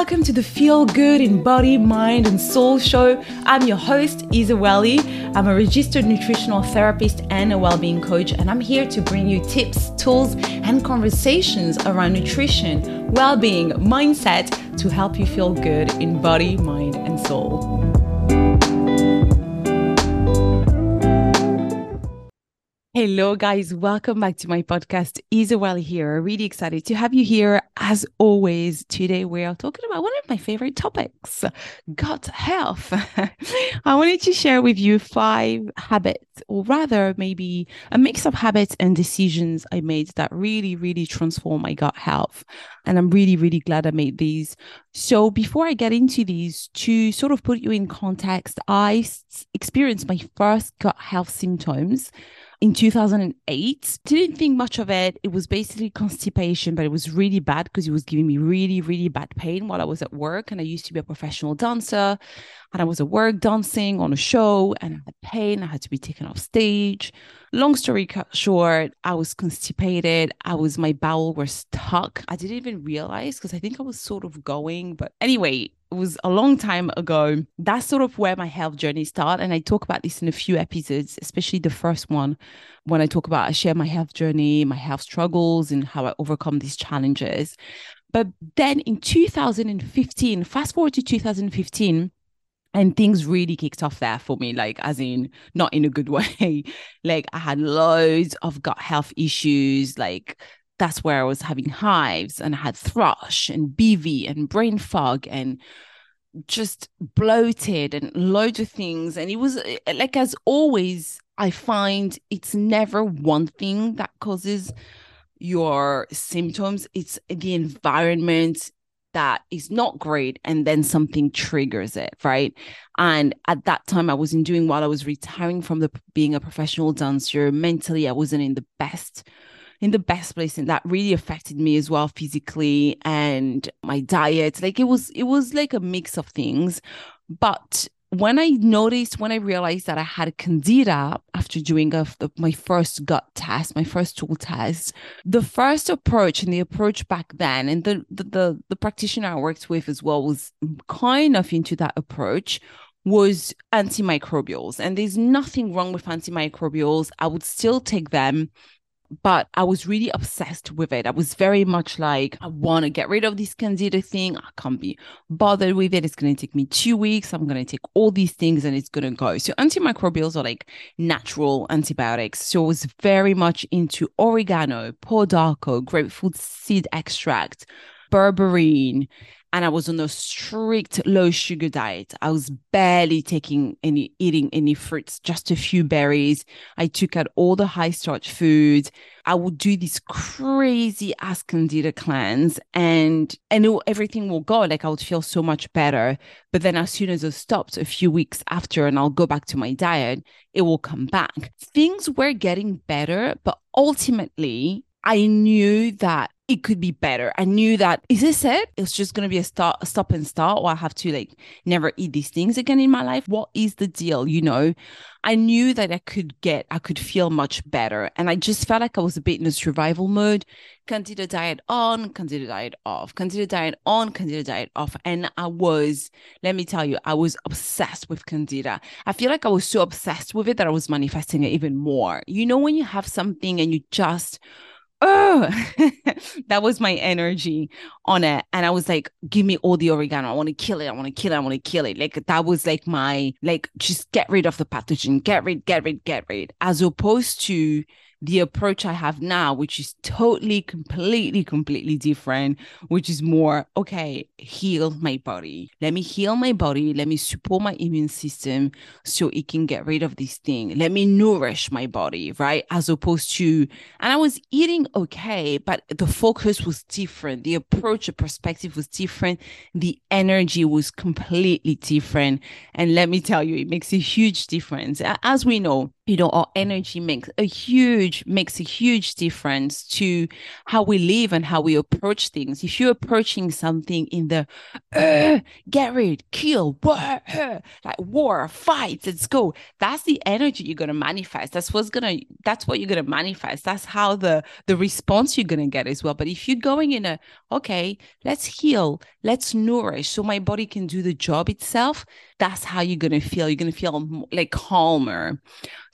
welcome to the Feel Good in Body, Mind, and Soul show. I'm your host, Isa Welly. I'm a registered nutritional therapist and a well-being coach, and I'm here to bring you tips, tools, and conversations around nutrition, well-being, mindset to help you feel good in body, mind, and soul. Hello, guys. Welcome back to my podcast. Isabel here. Really excited to have you here. As always, today we are talking about one of my favorite topics gut health. I wanted to share with you five habits, or rather, maybe a mix of habits and decisions I made that really, really transform my gut health. And I'm really, really glad I made these. So, before I get into these, to sort of put you in context, I experienced my first gut health symptoms in 2008. Didn't think much of it. It was basically constipation, but it was really bad because it was giving me really, really bad pain while I was at work. And I used to be a professional dancer and I was at work dancing on a show and I had pain. I had to be taken off stage. Long story short, I was constipated. I was, my bowel were stuck. I didn't even realize because I think I was sort of going. But anyway, it was a long time ago. That's sort of where my health journey started. And I talk about this in a few episodes, especially the first one, when I talk about, I share my health journey, my health struggles, and how I overcome these challenges. But then in 2015, fast forward to 2015, and things really kicked off there for me like as in not in a good way. Like i had loads of gut health issues like that's where i was having hives and i had thrush and bv and brain fog and just bloated and loads of things. And it was eh, like as always i find it's never one thing that causes your symptoms. It's the environment that is not great and then something triggers it right? And at that time i wasn't doing while i was retiring from the being a professional dancer. Mentally i wasn't in the best in the best place and that really affected me as well physically and my diet. Like it was it was like a mix of things but when I noticed, when I realized that I had candida after doing a, my first gut test, my first stool test, the first approach and the approach back then, and the, the the the practitioner I worked with as well was kind of into that approach was antimicrobials. And there's nothing wrong with antimicrobials. I would still take them but I was really obsessed with it. I was very much like, I want to get rid of this candida thing. I can't be bothered with it. It's going to take me two weeks. I'm going to take all these things and it's going to go. So, antimicrobials are like natural antibiotics. So, I was very much into oregano, pau d'arco, grapefruit seed extract, berberine, and I was on a strict low sugar diet. I was barely taking any, eating any fruits, just a few berries. I took out all the high starch foods. I would do this crazy ass candida cleanse and, and it, everything will go. Like I would feel so much better. But then as soon as I stopped a few weeks after and I'll go back to my diet, it will come back. Things were getting better, but ultimately I knew that it could be better. I knew that is this it? It's just gonna be a start, a stop and start, or I have to like never eat these things again in my life. What is the deal? You know, I knew that I could get, I could feel much better, and I just felt like I was a bit in a survival mode. Candida diet on, Candida diet off, Candida diet on, Candida diet off, and I was, let me tell you, I was obsessed with Candida. I feel like I was so obsessed with it that I was manifesting it even more. You know, when you have something and you just oh that was my energy on it. And i was like give me all the oregano. I want to kill it. I want to kill it. I want to kill it. Like that was like my like just get rid of the pathogen. Get rid get rid get rid. As opposed to the approach I have now, which is totally, completely, completely different, which is more, okay, heal my body. Let me heal my body. Let me support my immune system so it can get rid of this thing. Let me nourish my body, right? As opposed to, and I was eating okay, but the focus was different. The approach, the perspective was different. The energy was completely different. And let me tell you, it makes a huge difference. As we know, you know our energy makes a huge makes a huge difference to how we live and how we approach things. If you're approaching something in the uh, get rid kill war, uh, like war fight let's go that's the energy you're going to manifest. That's what's going to that's what you're going to manifest. That's how the the response you're going to get as well. But if you're going in a okay let's heal let's nourish so my body can do the job itself that's how you're going to feel. You're going to feel like calmer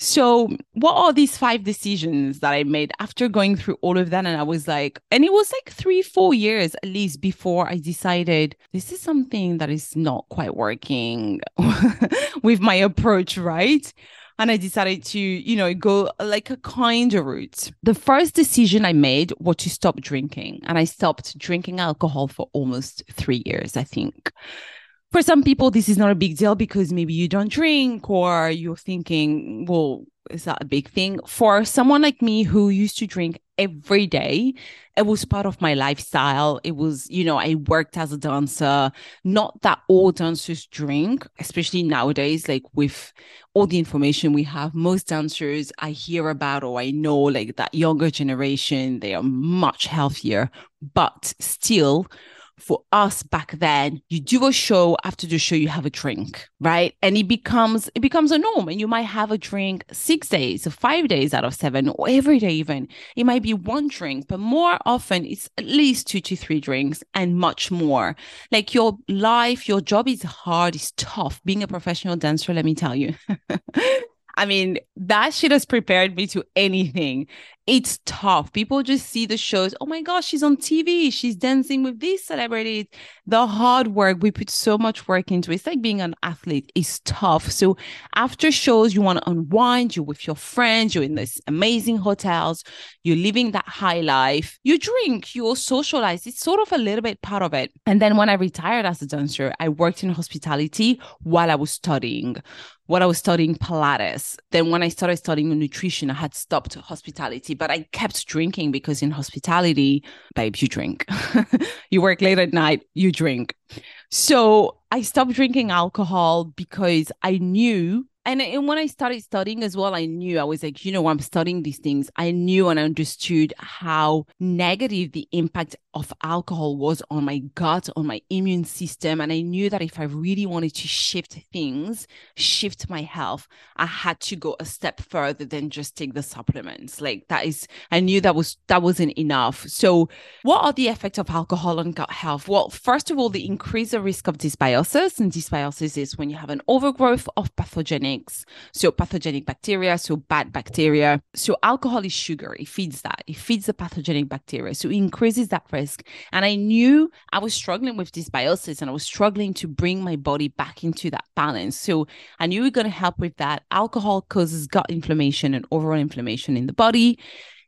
so, what are these five decisions that I made after going through all of that? And I was like, and it was like three, four years at least before I decided this is something that is not quite working with my approach, right? and I decided to, you know, go like a kinder route. The first decision I made was to stop drinking, and I stopped drinking alcohol for almost three years, I think for some people, this is not a big deal because maybe you don't drink or you're thinking, well, is that a big thing? For someone like me who used to drink every day, it was part of my lifestyle. It was, you know, I worked as a dancer. Not that all dancers drink, especially nowadays, like with all the information we have. Most dancers I hear about or I know, like that younger generation, they are much healthier, but still, for us back then you do a show after the show you have a drink right? And it becomes it becomes a norm. And you might have a drink six days or five days out of seven or every day even. It might be one drink but more often it's at least two to three drinks and much more. Like your life your job is hard it's tough being a professional dancer let me tell you. I mean, that shit has prepared me to anything it's tough. People just see the shows. Oh my gosh, she's on TV. She's dancing with these celebrities. The hard work, we put so much work into it. It's like being an athlete is tough. So after shows, you want to unwind, you're with your friends, you're in these amazing hotels, you're living that high life. You drink, you socialize. It's sort of a little bit part of it. And then when I retired as a dancer, I worked in hospitality while I was studying what I was studying Pilates. Then when I started studying nutrition, I had stopped hospitality but I kept drinking because in hospitality, babes, you drink. you work late at night, you drink. So I stopped drinking alcohol because I knew and, and when I started studying as well, I knew I was like, you know, I'm studying these things. I knew and understood how negative the impact of alcohol was on my gut, on my immune system. And I knew that if I really wanted to shift things, shift my health, I had to go a step further than just take the supplements. Like that is, I knew that was that wasn't enough. So, what are the effects of alcohol on gut health? Well, first of all, they increase the risk of dysbiosis, and dysbiosis is when you have an overgrowth of pathogenic so pathogenic bacteria, so bad bacteria. So alcohol is sugar. It feeds that. It feeds the pathogenic bacteria. So it increases that risk. And I knew I was struggling with dysbiosis and I was struggling to bring my body back into that balance. So I knew we are going to help with that. Alcohol causes gut inflammation and overall inflammation in the body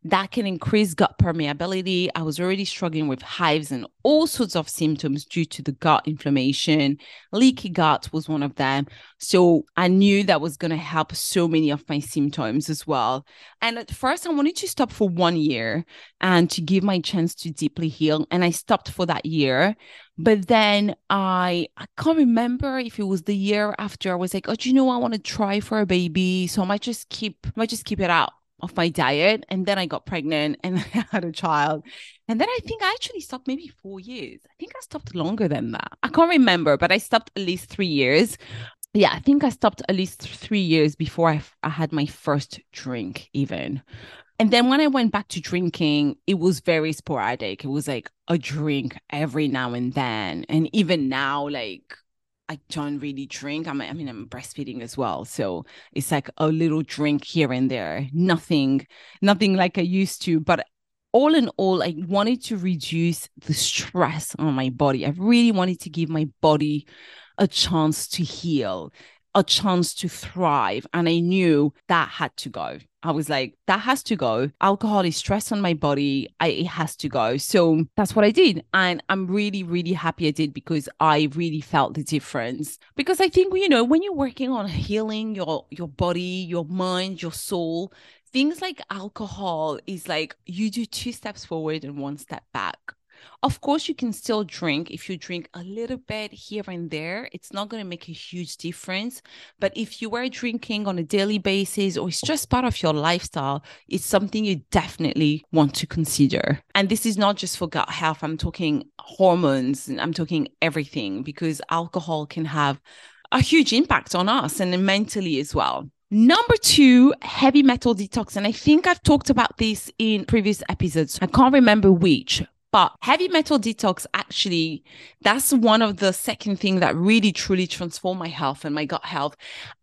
that can increase gut permeability. I was already struggling with hives and all sorts of symptoms due to the gut inflammation. Leaky gut was one of them. So I knew that was going to help so many of my symptoms as well. And at first, I wanted to stop for one year and to give my chance to deeply heal. And I stopped for that year. But then I I can't remember if it was the year after I was like, oh, do you know I want to try for a baby? So I might just keep I might just keep it out of my diet. And then I got pregnant and I had a child. And then I think I actually stopped maybe four years. I think I stopped longer than that. I can't remember, but I stopped at least three years. Yeah, I think I stopped at least three years before I, I had my first drink, even. And then when I went back to drinking, it was very sporadic. It was like a drink every now and then. And even now, like I don't really drink. I'm, I mean, I'm breastfeeding as well, so it's like a little drink here and there. Nothing, nothing like I used to. But all in all, I wanted to reduce the stress on my body. I really wanted to give my body a chance to heal, a chance to thrive, and I knew that had to go. I was like, that has to go. Alcohol is stress on my body. I, it has to go. So that's what I did. And I'm really, really happy I did because I really felt the difference. Because I think, you know, when you're working on healing your your body, your mind, your soul, things like alcohol is like you do two steps forward and one step back Of course, you can still drink. If you drink a little bit here and there, it's not going to make a huge difference. But if you are drinking on a daily basis or it's just part of your lifestyle, it's something you definitely want to consider. And this is not just for gut health, I'm talking hormones, and I'm talking everything because alcohol can have a huge impact on us and mentally as well. Number two, heavy metal detox. And I think I've talked about this in previous episodes. I can't remember which, but heavy metal detox actually, that's one of the second thing that really truly transformed my health and my gut health.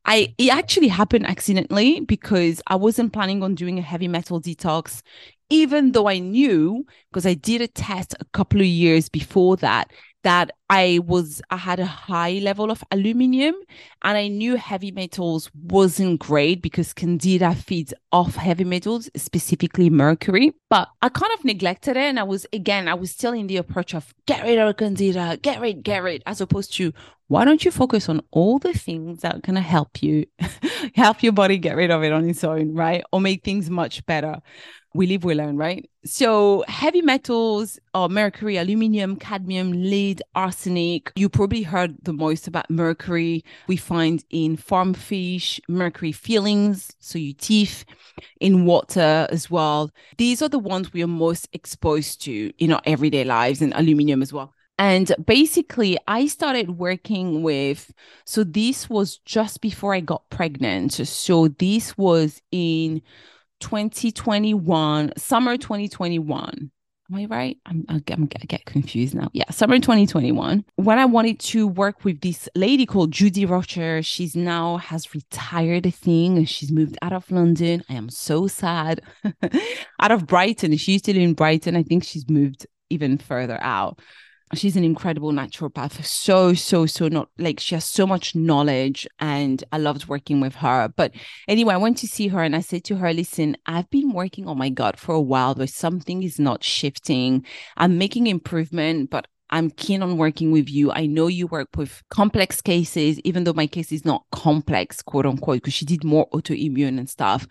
I it actually happened accidentally because I wasn't planning on doing a heavy metal detox, even though I knew because I did a test a couple of years before that that I was I had a high level of aluminium and I knew heavy metals wasn't great because candida feeds off heavy metals, specifically mercury. But I kind of neglected it and I was again, I was still in the approach of get rid of candida, get rid, get rid, as opposed to why don't you focus on all the things that are gonna help you help your body get rid of it on its own, right? Or make things much better we live, we learn, right? So, heavy metals are mercury, aluminum, cadmium, lead, arsenic. You probably heard the most about mercury. We find in farm fish, mercury fillings, so your teeth, in water as well. These are the ones we are most exposed to in our everyday lives, and aluminum as well. And basically, I started working with, so this was just before I got pregnant. So, this was in 2021, summer 2021. Am I right? I'm, I'm, I get confused now. Yeah, summer 2021. When I wanted to work with this lady called Judy Rocher, she's now has retired, I think, and she's moved out of London. I am so sad. out of Brighton. She used to live in Brighton. I think she's moved even further out she's an incredible naturopath so so so not like she has so much knowledge and i loved working with her but anyway i went to see her and i said to her listen i've been working on my gut for a while but something is not shifting i'm making improvement but I'm keen on working with you. I know you work with complex cases, even though my case is not complex, quote unquote, because she did more autoimmune and stuff.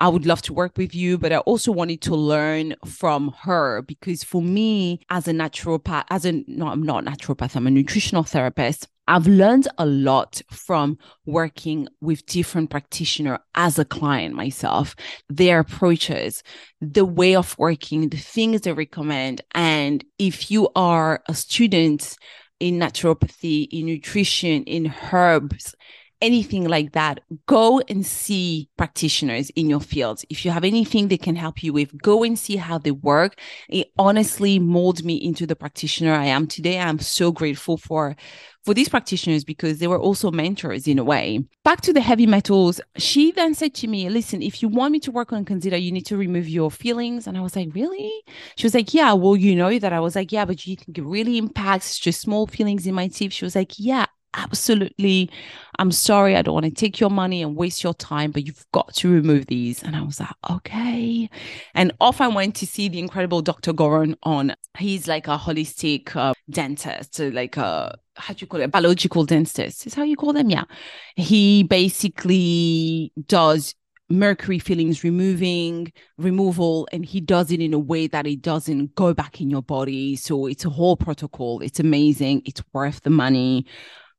I would love to work with you, but I also wanted to learn from her because for me, as a naturopath, as a no, I'm not a naturopath, I'm a nutritional therapist. I've learned a lot from working with different practitioners as a client myself, their approaches, the way of working, the things they recommend. And if you are a student in naturopathy, in nutrition, in herbs, anything like that, go and see practitioners in your field. If you have anything they can help you with, go and see how they work. It honestly molds me into the practitioner I am today. I'm so grateful for for these practitioners because they were also mentors in a way. Back to the heavy metals, she then said to me, Listen, if you want me to work on Candida, you need to remove your feelings. And I was like, Really? She was like, Yeah, well, you know that. I was like, Yeah, but you think it really impacts just small feelings in my teeth? She was like, Yeah, absolutely i'm sorry i don't want to take your money and waste your time but you've got to remove these. And i was like okay. And off i went to see the incredible dr goran on he's like a holistic uh, dentist so like a how do you call it biological dentist is how you call them? Yeah. He basically does mercury fillings removing removal and he does it in a way that it doesn't go back in your body. So it's a whole protocol. It's amazing. It's worth the money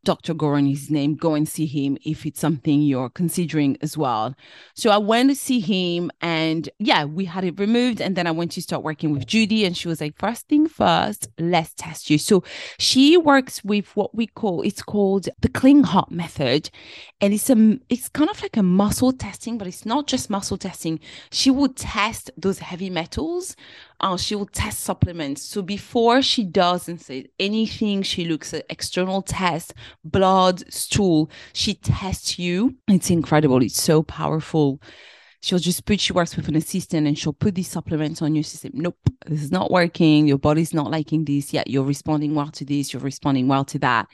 Dr. Goran his name, go and see him if it's something you're considering as well. So I went to see him and yeah, we had it removed. And then I went to start working with Judy and she was like, first thing first, let's test you. So she works with what we call, it's called the Klinghardt method. And it's a, it's kind of like a muscle testing, but it's not just muscle testing. She will test those heavy metals uh, she will test supplements. So before she does and say anything, she looks at external tests, blood, stool. She tests you. It's incredible. It's so powerful. She'll just put, she works with an assistant and she'll put these supplements on your system. Nope, this is not working. Your body's not liking this yet. You're responding well to this. You're responding well to that.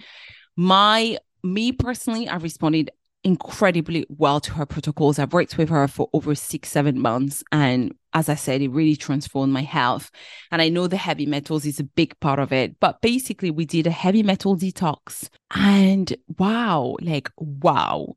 My, me personally, I responded incredibly well to her protocols. I've worked with her for over six, seven months. And as I said, it really transformed my health. And I know the heavy metals is a big part of it. But basically, we did a heavy metal detox. And wow, like, wow.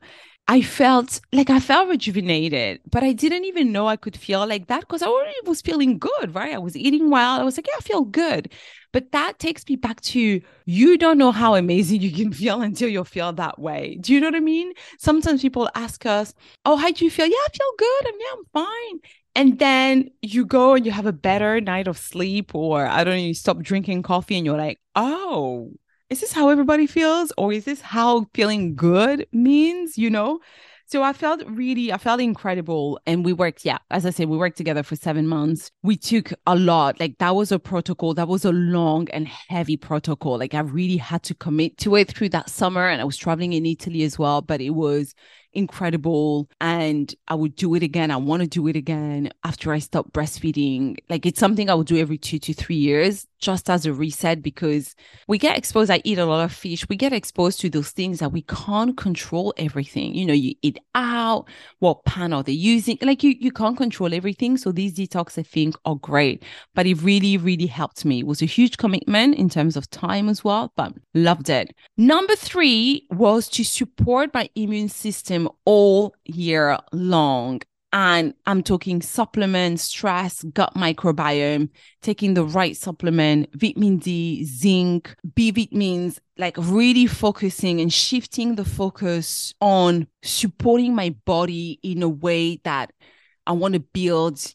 I felt like I felt rejuvenated, but I didn't even know I could feel like that because I already was feeling good, right? I was eating well. I was like, yeah, I feel good. But that takes me back to you don't know how amazing you can feel until you feel that way. Do you know what I mean? Sometimes people ask us, Oh, how do you feel? Yeah, I feel good. I'm yeah, I'm fine. And then you go and you have a better night of sleep, or I don't know, you stop drinking coffee and you're like, oh, is this how everybody feels? Or is this how feeling good means, you know? So I felt really, I felt incredible. And we worked, yeah, as I said, we worked together for seven months. We took a lot. Like that was a protocol. That was a long and heavy protocol. Like I really had to commit to it through that summer. And I was traveling in Italy as well, but it was incredible and I would do it again. I want to do it again after I stop breastfeeding. Like it's something I would do every two to three years just as a reset because we get exposed. I eat a lot of fish. We get exposed to those things that we can't control everything. You know, you eat out, what pan are they using? Like you, you can't control everything. So these detox, I think, are great. But it really, really helped me. It was a huge commitment in terms of time as well, but loved it. Number three was to support my immune system all year long. And I'm talking supplements, stress, gut microbiome, taking the right supplement, vitamin D, zinc, B vitamins, like really focusing and shifting the focus on supporting my body in a way that I want to build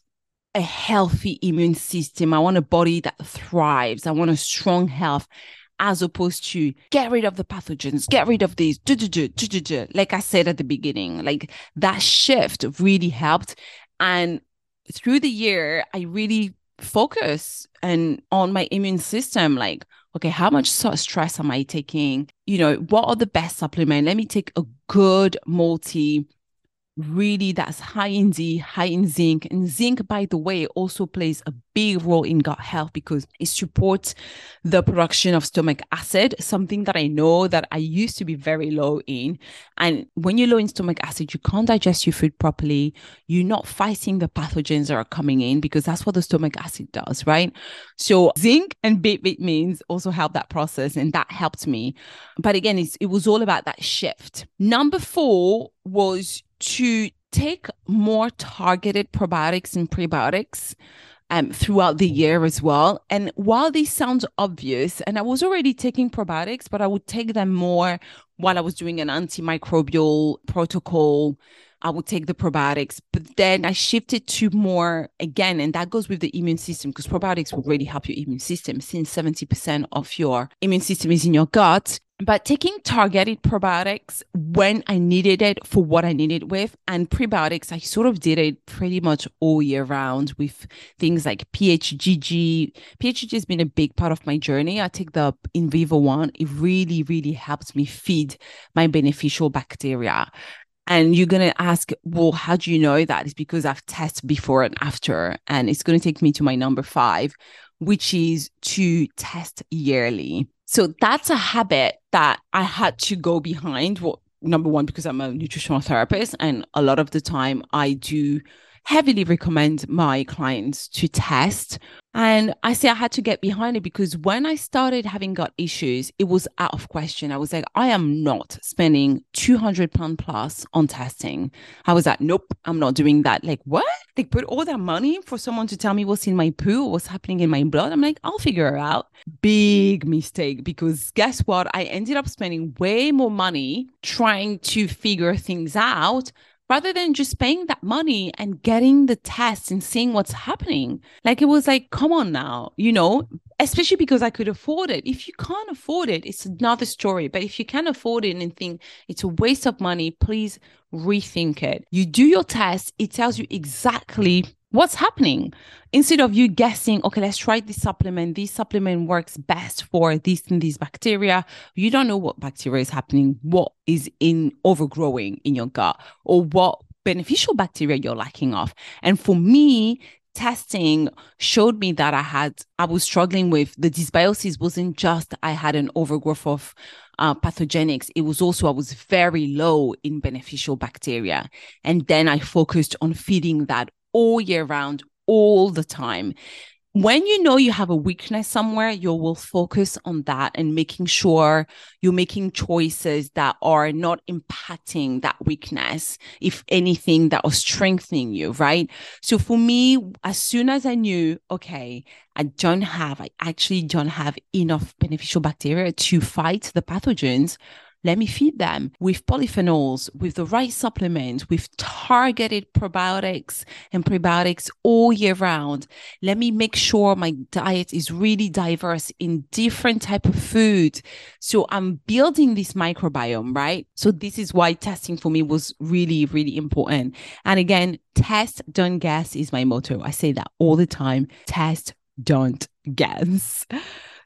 a healthy immune system. I want a body that thrives. I want a strong health as opposed to get rid of the pathogens, get rid of these, like I said at the beginning, like that shift really helped. And through the year, I really focus and on my immune system, like, okay, how much stress am I taking? You know, what are the best supplement? Let me take a good multi really that's high in D, high in zinc. And zinc, by the way, also plays a big role in gut health because it supports the production of stomach acid, something that I know that I used to be very low in. And when you're low in stomach acid, you can't digest your food properly. You're not fighting the pathogens that are coming in because that's what the stomach acid does, right? So zinc and B vitamins also help that process, and that helped me. But again, it was all about that shift. Number four was to take more targeted probiotics and prebiotics um, throughout the year as well. And while this sounds obvious, and I was already taking probiotics, but I would take them more while I was doing an antimicrobial protocol. I would take the probiotics, but then I shifted to more again, and that goes with the immune system because probiotics will really help your immune system since 70% of your immune system is in your gut but taking targeted probiotics when I needed it for what I needed with, and prebiotics, I sort of did it pretty much all year round with things like PHGG. PHGG has been a big part of my journey. I take the Invivo one. It really, really helps me feed my beneficial bacteria. And you're going to ask, well, how do you know that? It's because I've tested before and after. And it's going to take me to my number five, which is to test yearly. So that's a habit that I had to go behind. Well, number one, because I'm a nutritional therapist, and a lot of the time I do heavily recommend my clients to test. And I say I had to get behind it because when I started having gut issues, it was out of question. I was like, I am not spending 200 pound plus on testing. I was like, nope, I'm not doing that. Like, what? They put all that money for someone to tell me what's in my poo, what's happening in my blood. I'm like, I'll figure it out. Big mistake because guess what? I ended up spending way more money trying to figure things out rather than just paying that money and getting the test and seeing what's happening. Like it was like, come on now, you know, especially because I could afford it. If you can't afford it, it's another story. But if you can afford it and think it's a waste of money, please rethink it. You do your test, it tells you exactly what's happening instead of you guessing okay let's try this supplement this supplement works best for this and these bacteria you don't know what bacteria is happening what is in overgrowing in your gut or what beneficial bacteria you're lacking of and for me testing showed me that i had i was struggling with the dysbiosis wasn't just i had an overgrowth of uh, pathogenics, it was also I was very low in beneficial bacteria. And then I focused on feeding that all year round, all the time. When you know you have a weakness somewhere, you will focus on that and making sure you're making choices that are not impacting that weakness, if anything, that are strengthening you, right? So for me, as soon as I knew, okay, I don't have, I actually don't have enough beneficial bacteria to fight the pathogens let me feed them with polyphenols, with the right supplements, with targeted probiotics and prebiotics all year round. Let me make sure my diet is really diverse in different type of food. So I'm building this microbiome, right? So this is why testing for me was really, really important. And again, test, don't guess is my motto. I say that all the time. Test, don't guess.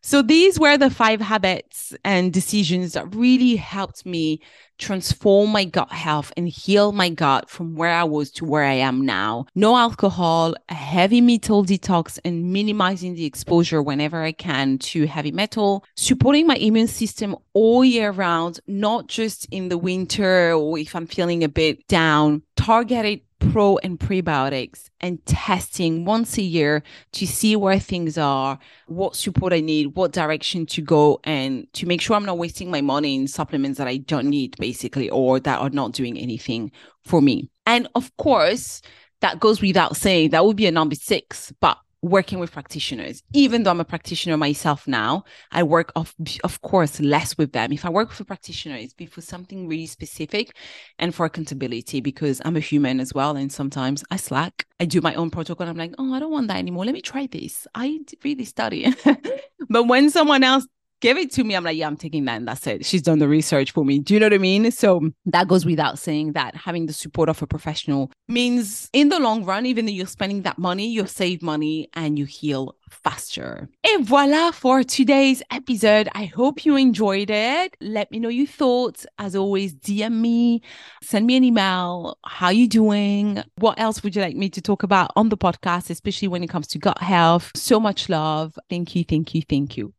So these were the five habits and decisions that really helped me transform my gut health and heal my gut from where I was to where I am now. No alcohol, a heavy metal detox, and minimizing the exposure whenever I can to heavy metal, supporting my immune system all year round, not just in the winter or if I'm feeling a bit down, targeted pro and prebiotics and testing once a year to see where things are, what support I need, what direction to go, and to make sure I'm not wasting my money in supplements that I don't need, basically, or that are not doing anything for me. And of course, that goes without saying, that would be a number six, but working with practitioners. Even though I'm a practitioner myself now, I work of of course less with them. If I work with a practitioner, it's for something really specific and for accountability because I'm a human as well. And sometimes I slack. I do my own protocol. I'm like, oh, I don't want that anymore. Let me try this. I really study. but when someone else give it to me. I'm like, yeah, I'm taking that and that's it. She's done the research for me. Do you know what I mean? So that goes without saying that having the support of a professional means in the long run, even though you're spending that money, you'll save money and you heal faster. Et voila for today's episode. I hope you enjoyed it. Let me know your thoughts. As always, DM me, send me an email. How you doing? What else would you like me to talk about on the podcast, especially when it comes to gut health? So much love. Thank you, thank you, thank you.